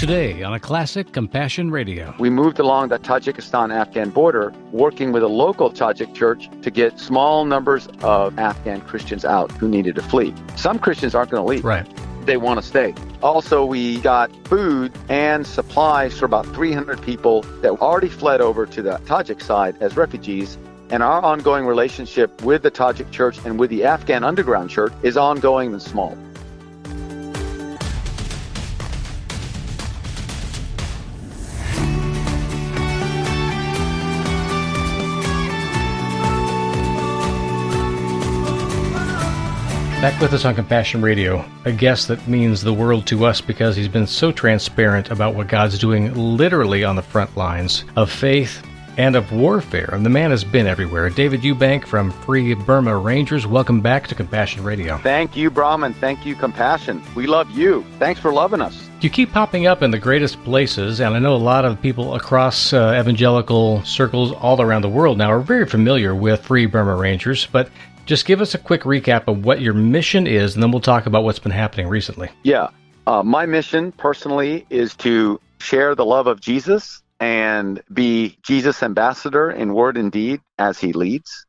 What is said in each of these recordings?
Today on a classic Compassion Radio. We moved along the Tajikistan Afghan border, working with a local Tajik church to get small numbers of Afghan Christians out who needed to flee. Some Christians aren't going to leave. Right. They want to stay. Also, we got food and supplies for about 300 people that already fled over to the Tajik side as refugees and our ongoing relationship with the Tajik church and with the Afghan underground church is ongoing and small. Back with us on Compassion Radio, a guest that means the world to us because he's been so transparent about what God's doing literally on the front lines of faith and of warfare. And the man has been everywhere. David Eubank from Free Burma Rangers, welcome back to Compassion Radio. Thank you, Brahman. Thank you, Compassion. We love you. Thanks for loving us. You keep popping up in the greatest places, and I know a lot of people across uh, evangelical circles all around the world now are very familiar with Free Burma Rangers, but just give us a quick recap of what your mission is, and then we'll talk about what's been happening recently. Yeah. Uh, my mission personally is to share the love of Jesus and be Jesus' ambassador in word and deed as he leads.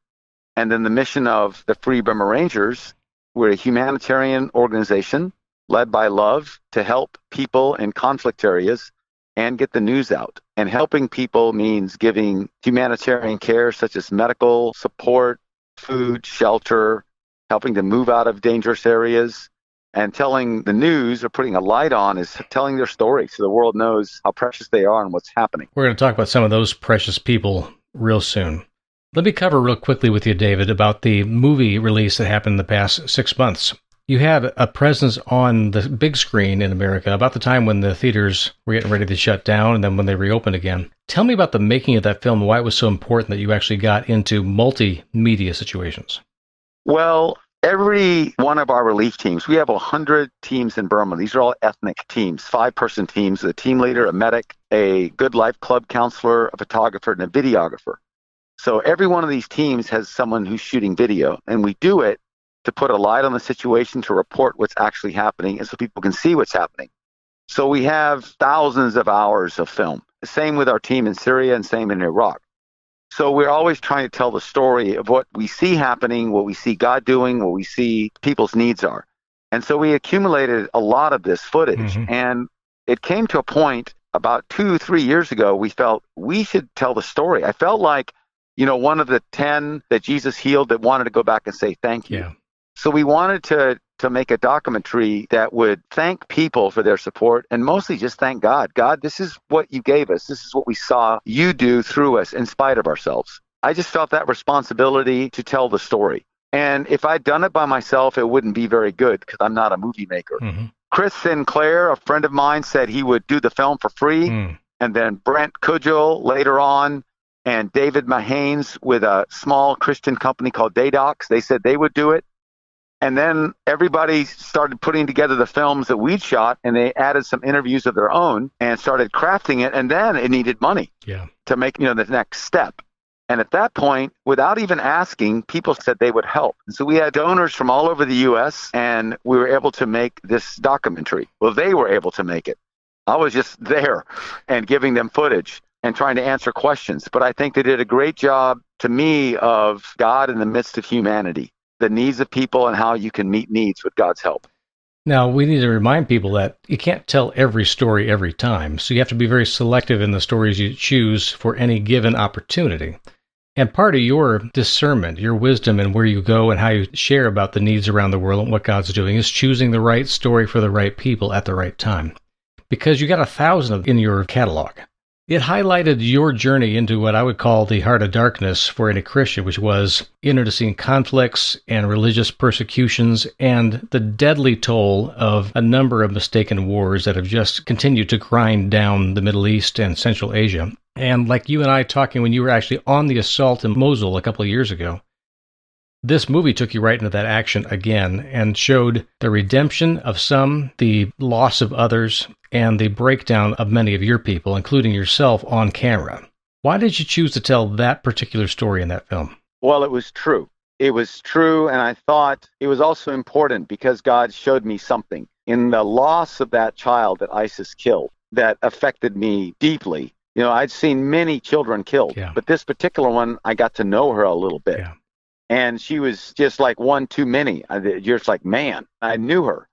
And then the mission of the Free Burma Rangers, we're a humanitarian organization led by love to help people in conflict areas and get the news out. And helping people means giving humanitarian care such as medical support, food, shelter, helping to move out of dangerous areas, and telling the news or putting a light on is telling their story so the world knows how precious they are and what's happening. We're going to talk about some of those precious people real soon. Let me cover real quickly with you, David, about the movie release that happened in the past six months. You had a presence on the big screen in America about the time when the theaters were getting ready to shut down and then when they reopened again. Tell me about the making of that film and why it was so important that you actually got into multimedia situations. Well, every one of our relief teams, we have 100 teams in Burma. These are all ethnic teams, five person teams, a team leader, a medic, a good life club counselor, a photographer, and a videographer. So every one of these teams has someone who's shooting video, and we do it to put a light on the situation, to report what's actually happening, and so people can see what's happening. So we have thousands of hours of film. Same with our team in Syria and same in Iraq. So we're always trying to tell the story of what we see happening, what we see God doing, what we see people's needs are. And so we accumulated a lot of this footage. Mm-hmm. And it came to a point about two, three years ago, we felt we should tell the story. I felt like, you know, one of the 10 that Jesus healed that wanted to go back and say thank you. Yeah. So we wanted to to make a documentary that would thank people for their support and mostly just thank God. God, this is what you gave us. This is what we saw you do through us in spite of ourselves. I just felt that responsibility to tell the story. And if I'd done it by myself, it wouldn't be very good because I'm not a movie maker. Mm-hmm. Chris Sinclair, a friend of mine, said he would do the film for free. Mm. And then Brent Gudgel later on and David Mahanes with a small Christian company called Deidox, they said they would do it. And then everybody started putting together the films that we'd shot and they added some interviews of their own and started crafting it. And then it needed money yeah. to make, you know, the next step. And at that point, without even asking, people said they would help. And so we had donors from all over the U.S. and we were able to make this documentary. Well, they were able to make it. I was just there and giving them footage and trying to answer questions. But I think they did a great job to me of God in the midst of humanity the needs of people and how you can meet needs with God's help. Now, we need to remind people that you can't tell every story every time, so you have to be very selective in the stories you choose for any given opportunity. And part of your discernment, your wisdom, and where you go and how you share about the needs around the world and what God's doing is choosing the right story for the right people at the right time. Because you got a thousand in your catalog. It highlighted your journey into what I would call the heart of darkness for any Christian, which was internecine conflicts and religious persecutions and the deadly toll of a number of mistaken wars that have just continued to grind down the Middle East and Central Asia. And like you and I talking when you were actually on the assault in Mosul a couple of years ago, this movie took you right into that action again and showed the redemption of some, the loss of others, and the breakdown of many of your people, including yourself, on camera. Why did you choose to tell that particular story in that film? Well, it was true. It was true, and I thought it was also important because God showed me something. In the loss of that child that ISIS killed, that affected me deeply. You know, I'd seen many children killed, Yeah. but this particular one, I got to know her a little bit. Yeah. And she was just like one too many. I- You're just like, man, I knew her.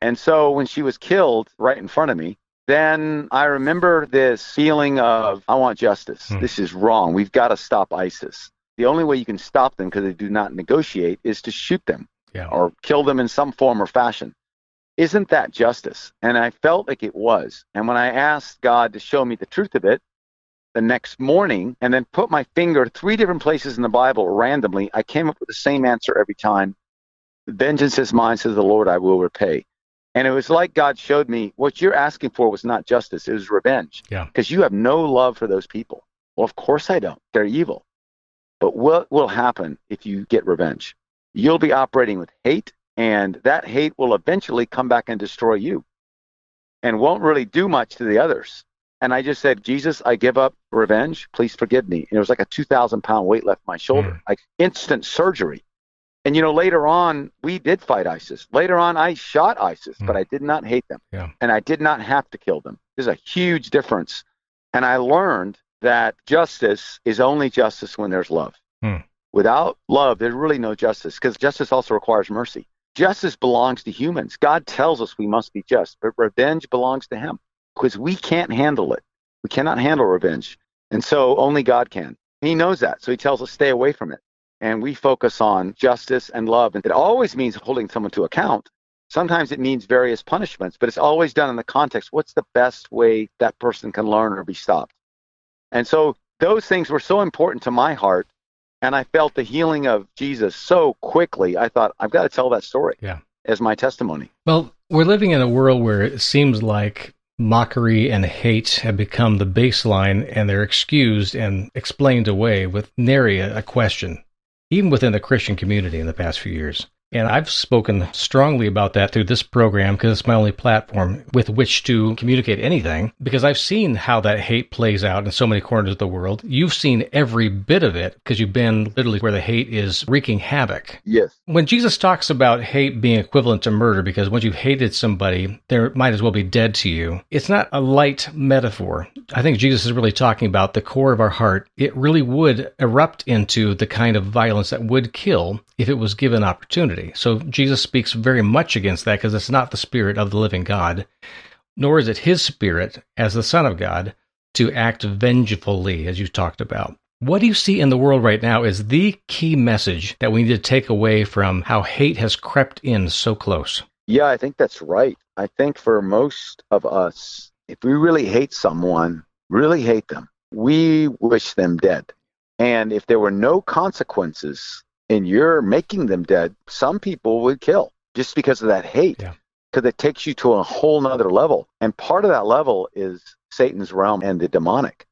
And so when she was killed right in front of me, then I remember this feeling of, I want justice. Hmm. This is wrong. We've got to stop ISIS. The only way you can stop them because they do not negotiate is to shoot them Yeah. or kill them in some form or fashion. Isn't that justice? And I felt like it was. And when I asked God to show me the truth of it the next morning and then put my finger three different places in the Bible randomly, I came up with the same answer every time. Vengeance is mine, says the Lord, I will repay. And it was like God showed me what you're asking for was not justice, it was revenge. Yeah. Because you have no love for those people. Well, of course I don't. They're evil. But what will happen if you get revenge? You'll be operating with hate, and that hate will eventually come back and destroy you and won't really do much to the others. And I just said, Jesus, I give up revenge. Please forgive me. And it was like a 2,000 pound weight left my shoulder, Mm. like instant surgery. And you know, later on, we did fight ISIS. Later on, I shot ISIS, but Mm. I did not hate them. Yeah. And I did not have to kill them. There's a huge difference. And I learned that justice is only justice when there's love. Hmm. Without love, there's really no justice because justice also requires mercy. Justice belongs to humans. God tells us we must be just, but revenge belongs to Him because we can't handle it. We cannot handle revenge. And so only God can. He knows that. So He tells us stay away from it. And we focus on justice and love. And it always means holding someone to account. Sometimes it means various punishments, but it's always done in the context what's the best way that person can learn or be stopped? And so those things were so important to my heart. And I felt the healing of Jesus so quickly. I thought, I've got to tell that story Yeah. as my testimony. Well, we're living in a world where it seems like mockery and hate have become the baseline and they're excused and explained away with nary a question, even within the Christian community in the past few years. And I've spoken strongly about that through this program because it's my only platform with which to communicate anything because I've seen how that hate plays out in so many corners of the world. You've seen every bit of it because you've been literally where the hate is wreaking havoc. Yes. When Jesus talks about hate being equivalent to murder, because once you've hated somebody, they might as well be dead to you, it's not a light metaphor. I think Jesus is really talking about the core of our heart. It really would erupt into the kind of violence that would kill if it was given opportunity. So Jesus speaks very much against that because it's not the spirit of the living God, nor is it his spirit as the Son of God to act vengefully, as you talked about. What do you see in the world right now is the key message that we need to take away from how hate has crept in so close? Yeah, I think that's right. I think for most of us, if we really hate someone, really hate them, we wish them dead. And if there were no consequences and you're making them dead, some people would kill just because of that hate. Yeah. Because it takes you to a whole nother level. And part of that level is Satan's realm and the demonic.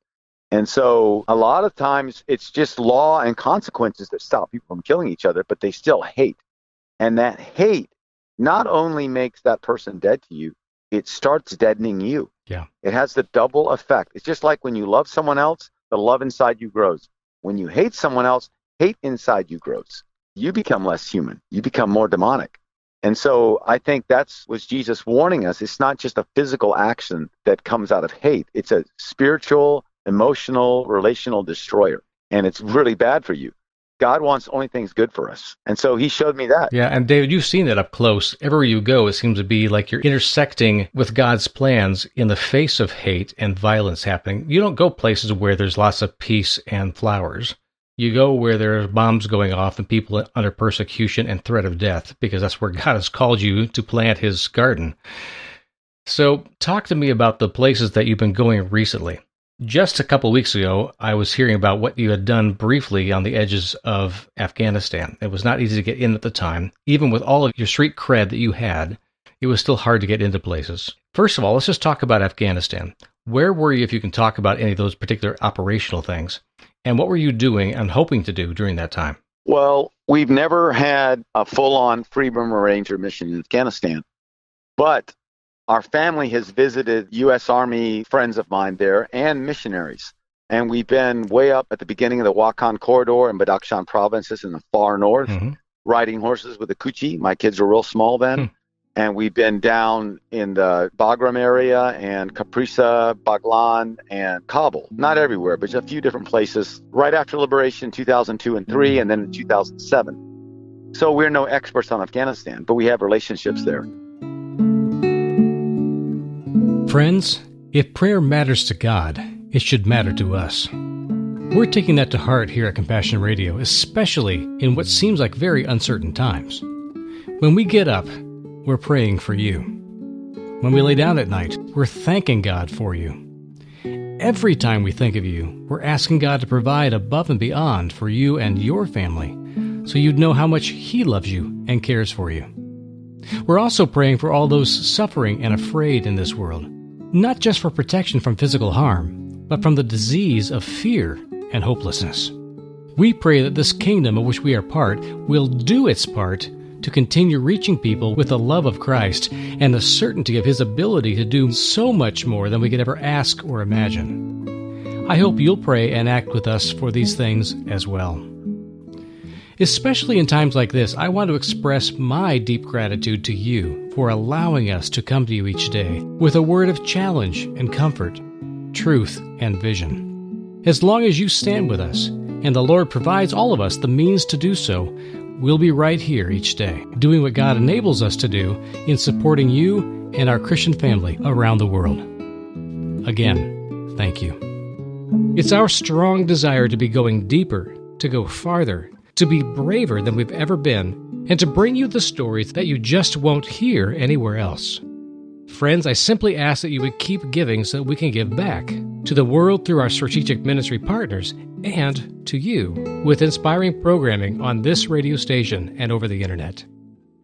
And so a lot of times it's just law and consequences that stop people from killing each other, but they still hate. And that hate not only makes that person dead to you, it starts deadening you. Yeah. It has the double effect. It's just like when you love someone else, the love inside you grows. When you hate someone else, hate inside you grows. You become less human. You become more demonic. And so I think that's was Jesus warning us. It's not just a physical action that comes out of hate. It's a spiritual, emotional, relational destroyer. And it's really bad for you. God wants only things good for us. And so he showed me that. Yeah, and David, you've seen that up close. Everywhere you go, it seems to be like you're intersecting with God's plans in the face of hate and violence happening. You don't go places where there's lots of peace and flowers. You go where there's bombs going off and people under persecution and threat of death, because that's where God has called you to plant his garden. So, talk to me about the places that you've been going recently. Just a couple weeks ago, I was hearing about what you had done briefly on the edges of Afghanistan. It was not easy to get in at the time. Even with all of your street cred that you had, it was still hard to get into places. First of all, let's just talk about Afghanistan. Where were you, if you can talk about any of those particular operational things? And what were you doing and hoping to do during that time? Well, we've never had a full on Freedom Ranger mission in Afghanistan, but our family has visited U.S. Army friends of mine there and missionaries. And we've been way up at the beginning of the Wakhan corridor in Badakhshan provinces in the far north, Mhm. riding horses with the Kuchi. My kids were real small then. Hmm. And we've been down in the Bagram area and Kapisa, Baghlan, and Kabul. Not everywhere, but a few different places right after liberation 2002 and 3, and then in 2007. So we're no experts on Afghanistan, but we have relationships there. Friends, if prayer matters to God, it should matter to us. We're taking that to heart here at Compassion Radio, especially in what seems like very uncertain times. When we get up, we're praying for you. When we lay down at night, we're thanking God for you. Every time we think of you, we're asking God to provide above and beyond for you and your family so you'd know how much He loves you and cares for you. We're also praying for all those suffering and afraid in this world, not just for protection from physical harm, but from the disease of fear and hopelessness. We pray that this kingdom of which we are part will do its part to continue reaching people with the love of Christ and the certainty of His ability to do so much more than we could ever ask or imagine. I hope you'll pray and act with us for these things as well. Especially in times like this, I want to express my deep gratitude to you for allowing us to come to you each day with a word of challenge and comfort, truth and vision. As long as you stand with us, and the Lord provides all of us the means to do so, we'll be right here each day, doing what God enables us to do in supporting you and our Christian family around the world. Again, thank you. It's our strong desire to be going deeper, to go farther, to be braver than we've ever been, and to bring you the stories that you just won't hear anywhere else. Friends, I simply ask that you would keep giving so that we can give back to the world through our strategic ministry partners and to you with inspiring programming on this radio station and over the internet.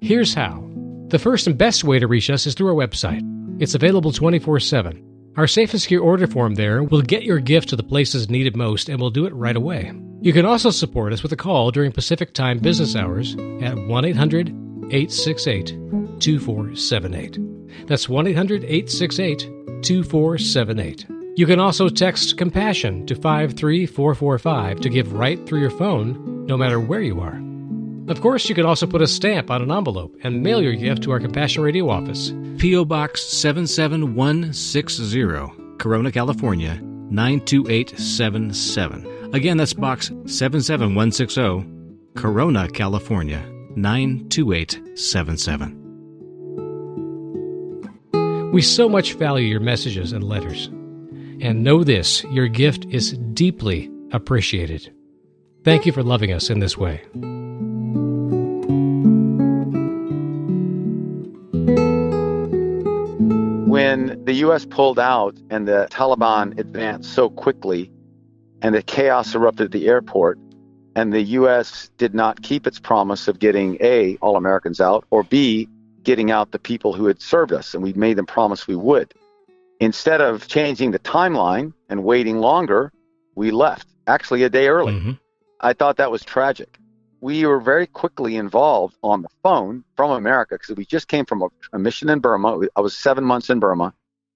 Here's how. The first and best way to reach us is through our website. It's available 24 7. Our safe and secure order form there will get your gift to the places needed most and we'll do it right away. You can also support us with a call during Pacific Time business hours at 1 800 868 2478. That's 1 800 868 2478. You can also text Compassion to 53445 to give right through your phone, no matter where you are. Of course, you can also put a stamp on an envelope and mail your gift to our Compassion Radio office, P.O. Box 77160, Corona, California 92877. Again, that's Box 77160, Corona, California 92877. We so much value your messages and letters. And know this your gift is deeply appreciated. Thank you for loving us in this way. When the U.S. pulled out and the Taliban advanced so quickly, and the chaos erupted at the airport, and the U.S. did not keep its promise of getting A, all Americans out, or B, getting out the people who had served us, and we made them promise we would. Instead of changing the timeline and waiting longer, we left, actually a day early. Mm-hmm. I thought that was tragic. We were very quickly involved on the phone from America because we just came from a, a, mission in Burma. I was seven months in Burma,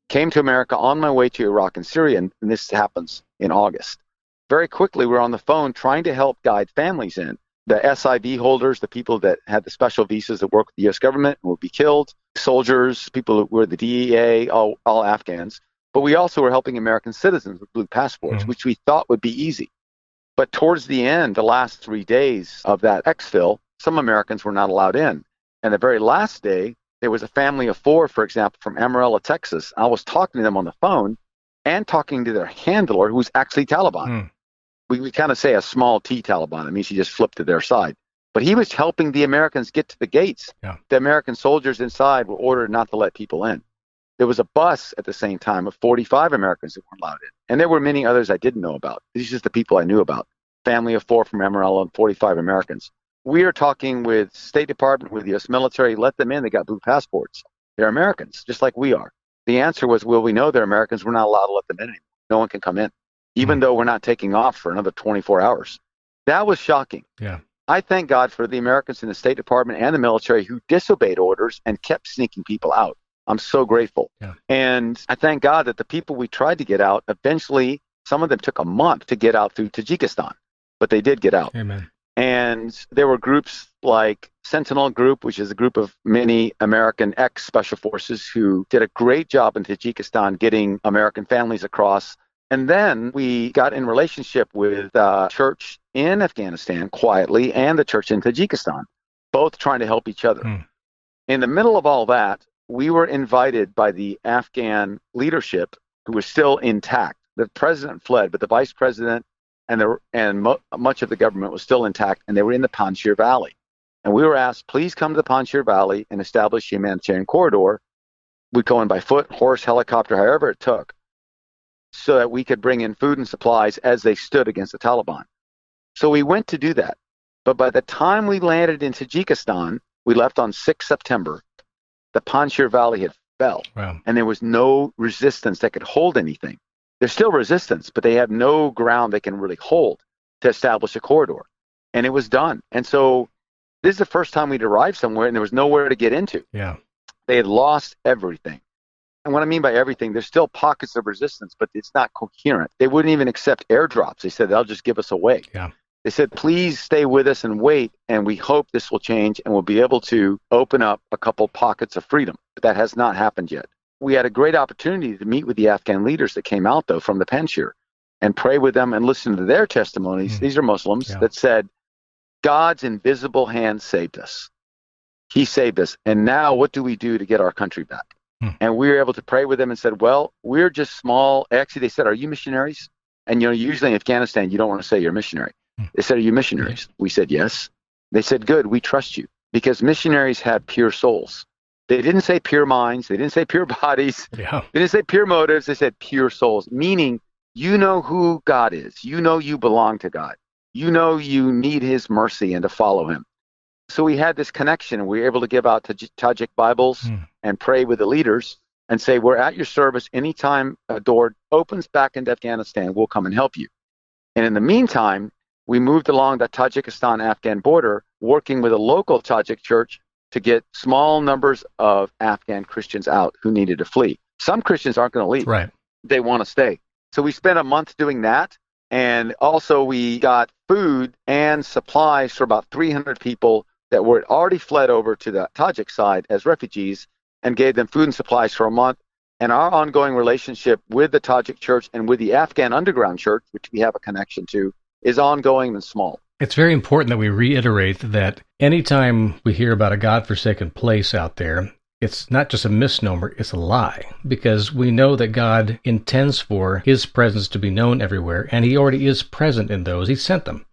came to America on my way to Iraq and Syria, and, and this happens in August. Very quickly, we're on the phone trying to help guide families in the SIV holders, the people that had the special visas that work with the U.S. government and would be killed, soldiers, people who were the DEA, all, all Afghans. But we also were helping American citizens with blue passports, mm-hmm. which we thought would be easy. But towards the end, the last three days of that exfil, some Americans were not allowed in. And the very last day, there was a family of four, for example, from Amarillo, Texas. I was talking to them on the phone and talking to their handler, who was actually Taliban. Mm we, we kind of say a small T Taliban. It means he just flipped to their side. But he was helping the Americans get to the gates. Yeah. The American soldiers inside were ordered not to let people in. There was a bus at the same time of 45 Americans that weren't allowed in. And there were many others I didn't know about. These are just the people I knew about. Family of four from Amarillo and 45 Americans. We are talking with State Department, with the U.S. military. Let them in. They got blue passports. They're Americans, just like we are. The answer was, well, we know they're Americans. We're not allowed to let them in anymore. No one can come in even mm though we're not taking off for another 24 hours. That was shocking. Yeah. I thank God for the Americans in the State Department and the military who disobeyed orders and kept sneaking people out. I'm so grateful. Yeah. And I thank God that the people we tried to get out, eventually, some of them took a month to get out through Tajikistan, but they did get out. Amen. And there were groups like Sentinel Group, which is a group of many American ex special forces who did a great job in Tajikistan getting American families across. And then we got in relationship with the church in Afghanistan quietly and the church in Tajikistan, both trying to help each other. Mm. In the middle of all that, we were invited by the Afghan leadership who was still intact. The president fled, but the vice president and, the, and mo- much of the government was still intact, and they were in the Panjshir Valley. And we were asked, please come to the Panjshir Valley and establish a humanitarian corridor. We'd go in by foot, horse, helicopter, however it took, so that we could bring in food and supplies as they stood against the Taliban. So we went to do that. But by the time we landed in Tajikistan, we left on 6 September, the Panjshir Valley had fell. Wow. And there was no resistance that could hold anything. There's still resistance, but they have no ground they can really hold to establish a corridor. And it was done. And so this is the first time we'd arrived somewhere and there was nowhere to get into. Yeah. They had lost everything. And what I mean by everything, there's still pockets of resistance, but it's not coherent. They wouldn't even accept airdrops. They said they'll just give us away. Yeah. They said, please stay with us and wait, and we hope this will change and we'll be able to open up a couple pockets of freedom. But that has not happened yet. We had a great opportunity to meet with the Afghan leaders that came out, though, from the Panjshir and pray with them and listen to their testimonies. Mm. These are Muslims yeah. that said, God's invisible hand saved us. He saved us. And now what do we do to get our country back? Hmm. And we were able to pray with them and said, well, we're just small. Actually, they said, are you missionaries? And, you know, usually in Afghanistan, you don't want to say you're a missionary. Hmm. They said, are you missionaries? We said, yes. They said, good, we trust you because missionaries have pure souls. They didn't say pure minds. They didn't say pure bodies. Yeah. They didn't say pure motives. They said pure souls, meaning you know who God is. You know you belong to God you know you need his mercy and to follow him. So we had this connection. We were able to give out Tajik Bibles mm. and pray with the leaders and say, We're at your service. Anytime a door opens back into Afghanistan, we'll come and help you. And in the meantime, we moved along the Tajikistan Afghan border, working with a local Tajik church to get small numbers of Afghan Christians out who needed to flee. Some Christians aren't going to leave. Right. They want to stay. So we spent a month doing that. And also, we got food and supplies for about 300 people that were already fled over to the Tajik side as refugees and gave them food and supplies for a month. And our ongoing relationship with the Tajik church and with the Afghan underground church, which we have a connection to, is ongoing and small. It's very important that we reiterate that anytime we hear about a God-forsaken place out there, it's not just a misnomer, it's a lie. Because we know that God intends for His presence to be known everywhere, and He already is present in those. He sent them.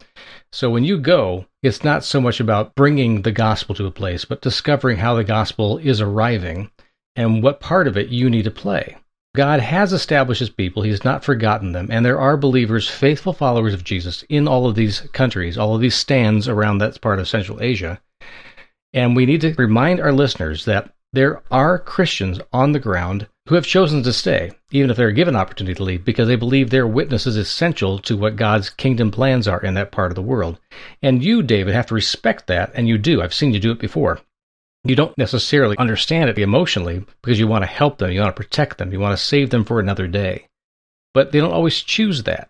So when you go, it's not so much about bringing the gospel to a place, but discovering how the gospel is arriving and what part of it you need to play. God has established his people, he has not forgotten them, and there are believers, faithful followers of Jesus in all of these countries, all of these stands around that part of Central Asia. And we need to remind our listeners that there are Christians on the ground who have chosen to stay, even if they're given opportunity to leave, because they believe their witness is essential to what God's kingdom plans are in that part of the world. And you, David, have to respect that, and you do. I've seen you do it before. You don't necessarily understand it emotionally because you want to help them, you want to protect them, you want to save them for another day. But they don't always choose that.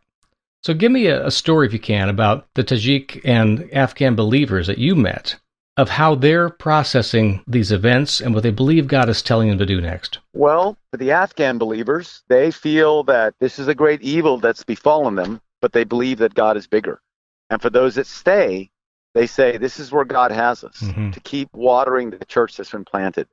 So give me a, a story, if you can, about the Tajik and Afghan believers that you met of how they're processing these events and what they believe God is telling them to do next? Well, for the Afghan believers, they feel that this is a great evil that's befallen them, but they believe that God is bigger. And for those that stay, they say, This is where God has us mm-hmm. to keep watering the church that's been planted.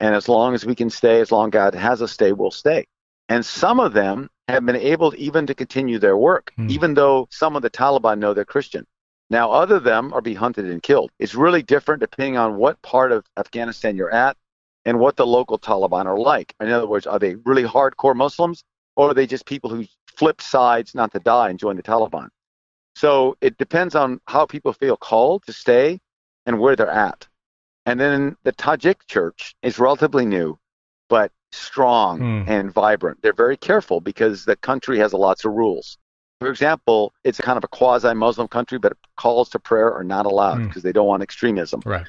And as long as we can stay, as long as God has us stay, we'll stay. And some of them have been able even to continue their work, mm. even though some of the Taliban know they're Christian. Now, other them are being hunted and killed. It's really different depending on what part of Afghanistan you're at and what the local Taliban are like. In other words, are they really hardcore Muslims or are they just people who flip sides not to die and join the Taliban? So it depends on how people feel called to stay and where they're at. And then the Tajik church is relatively new, but strong mm. and vibrant. They're very careful because the country has lots of rules. For example, it's kind of a quasi-Muslim country, but calls to prayer are not allowed because mm. they don't want extremism. Right.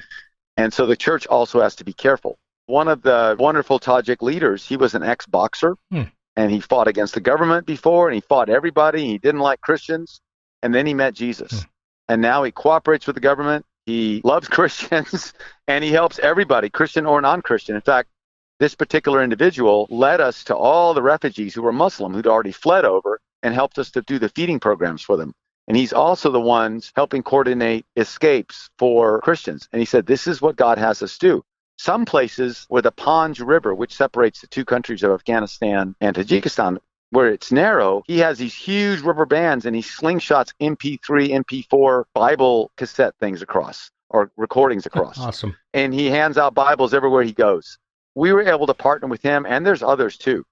And so the church also has to be careful. One of the wonderful Tajik leaders, he was an ex-boxer, mm. and he fought against the government before, and he fought everybody. He didn't like Christians, and then he met Jesus, mm. and now he cooperates with the government. He loves Christians and he helps everybody, Christian or non Christian. In fact, this particular individual led us to all the refugees who were Muslim who'd already fled over and helped us to do the feeding programs for them. And he's also the ones helping coordinate escapes for Christians. And he said, This is what God has us do. Some places where the Panj River, which separates the two countries of Afghanistan and Tajikistan, where it's narrow, he has these huge rubber bands and he slingshots MP3, MP4 Bible cassette things across or recordings across. Awesome. And he hands out Bibles everywhere he goes. We were able to partner with him, and there's others too.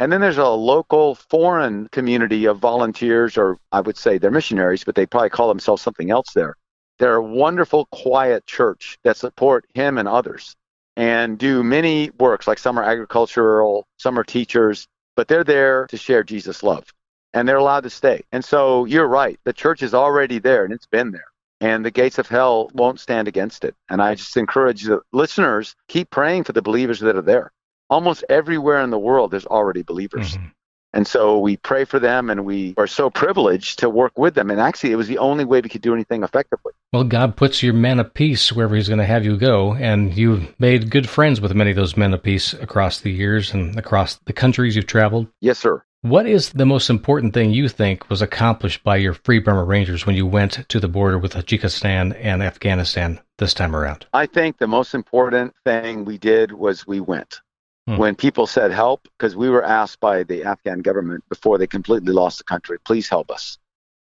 And then there's a local foreign community of volunteers, or I would say they're missionaries, but they probably call themselves something else there. They're a wonderful, quiet church that support him and others and do many works, like some are agricultural, some are teachers, but they're there to share Jesus' love. And they're allowed to stay. And so you're right. The church is already there and it's been there. And the gates of hell won't stand against it. And I just encourage the listeners, keep praying for the believers that are there. Almost everywhere in the world, there's already believers. Mm-hmm. And so we pray for them and we are so privileged to work with them. And actually, it was the only way we could do anything effectively. Well, God puts your men of peace wherever He's going to have you go. And you've made good friends with many of those men of peace across the years and across the countries you've traveled. Yes, sir. What is the most important thing you think was accomplished by your Free Burma Rangers when you went to the border with Tajikistan and Afghanistan this time around? I think the most important thing we did was we went. Hmm. When people said help, because we were asked by the Afghan government before they completely lost the country, please help us.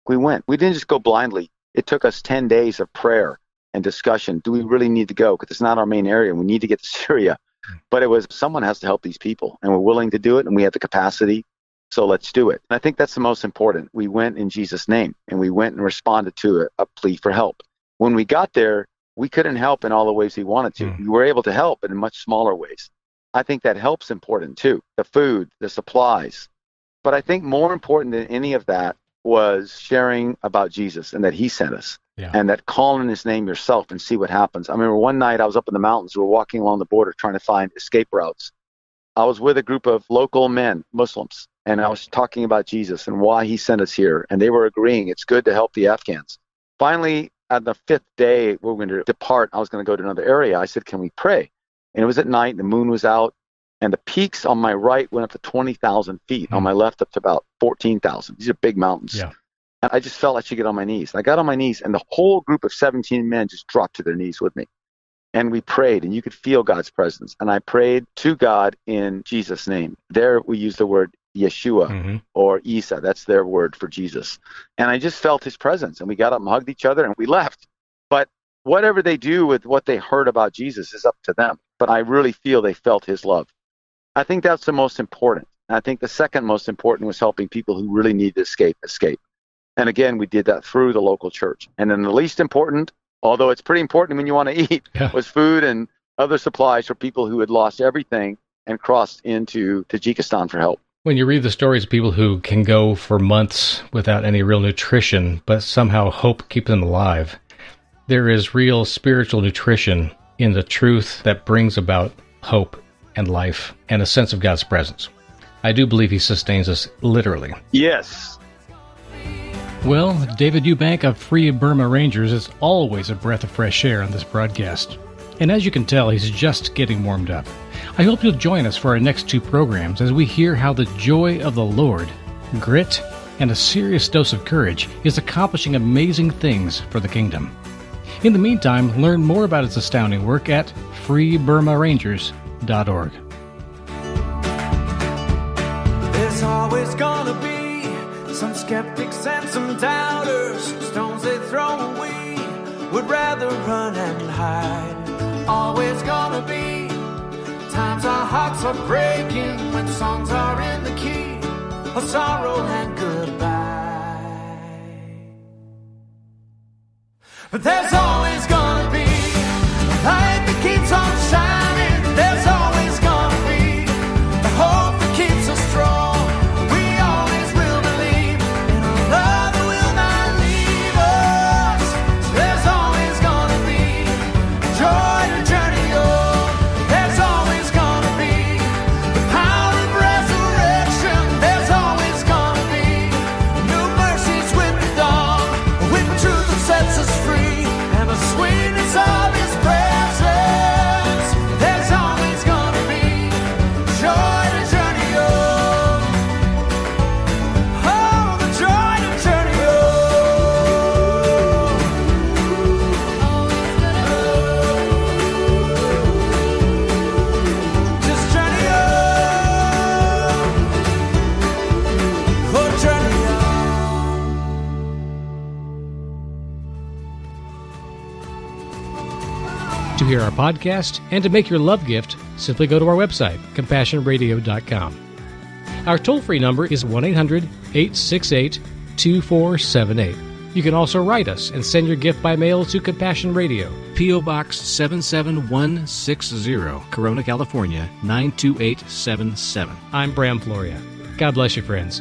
We went. We didn't just go blindly. It took us 10 days of prayer and discussion. Do we really need to go? Because it's not our main area. We need to get to Syria. Hmm. But it was someone has to help these people, and we're willing to do it, and we have the capacity. So let's do it. And I think that's the most important. We went in Jesus' name, and we went and responded to a, a plea for help. When we got there, we couldn't help in all the ways we wanted to. Mm. We were able to help, but in much smaller ways. I think that help's important too. The food, the supplies. But I think more important than any of that was sharing about Jesus and that he sent us. Yeah. And that calling his name yourself and see what happens. I remember one night I was up in the mountains. We were walking along the border trying to find escape routes. I was with a group of local men, Muslims, and I was talking about Jesus and why he sent us here. And they were agreeing it's good to help the Afghans. Finally, on the fifth day, we were going to depart. I was going to go to another area. I said, Can we pray? And it was at night, and the moon was out, and the peaks on my right went up to 20,000 feet, mm-hmm. on hmm. my left up to about 14,000. These are big mountains. Yeah. And I just felt I should get on my knees. I got on my knees, and the whole group of 17 men just dropped to their knees with me. And we prayed, and you could feel God's presence. And I prayed to God in Jesus' name. There we use the word Yeshua mm-hmm. or Isa. That's their word for Jesus. And I just felt his presence. And we got up and hugged each other, and we left. But whatever they do with what they heard about Jesus is up to them but I really feel they felt his love. I think that's the most important. I think the second most important was helping people who really need to escape, escape. And again, we did that through the local church. And then the least important, although it's pretty important when you want to eat, yeah. was food and other supplies for people who had lost everything and crossed into Tajikistan for help. When you read the stories of people who can go for months without any real nutrition, but somehow hope keeps them alive, there is real spiritual nutrition in the truth that brings about hope and life and a sense of God's presence. I do believe He sustains us literally. Yes. Well, David Eubank of Free Burma Rangers is always a breath of fresh air on this broadcast. And as you can tell, he's just getting warmed up. I hope you'll join us for our next two programs as we hear how the joy of the Lord, grit, and a serious dose of courage is accomplishing amazing things for the kingdom. In the meantime, learn more about its astounding work at freeburmarangers.org. There's always gonna be some skeptics and some doubters. Stones they throw would rather run and hide. Always gonna be times our hearts are breaking when songs are in the key of sorrow and goodbye. But there's always hear our podcast and to make your love gift, simply go to our website, compassionradio.com. Our toll free number is 1 800 868 2478. You can also write us and send your gift by mail to Compassion Radio, P.O. Box 77160, Corona, California 92877. I'm Bram Floria. God bless you, friends.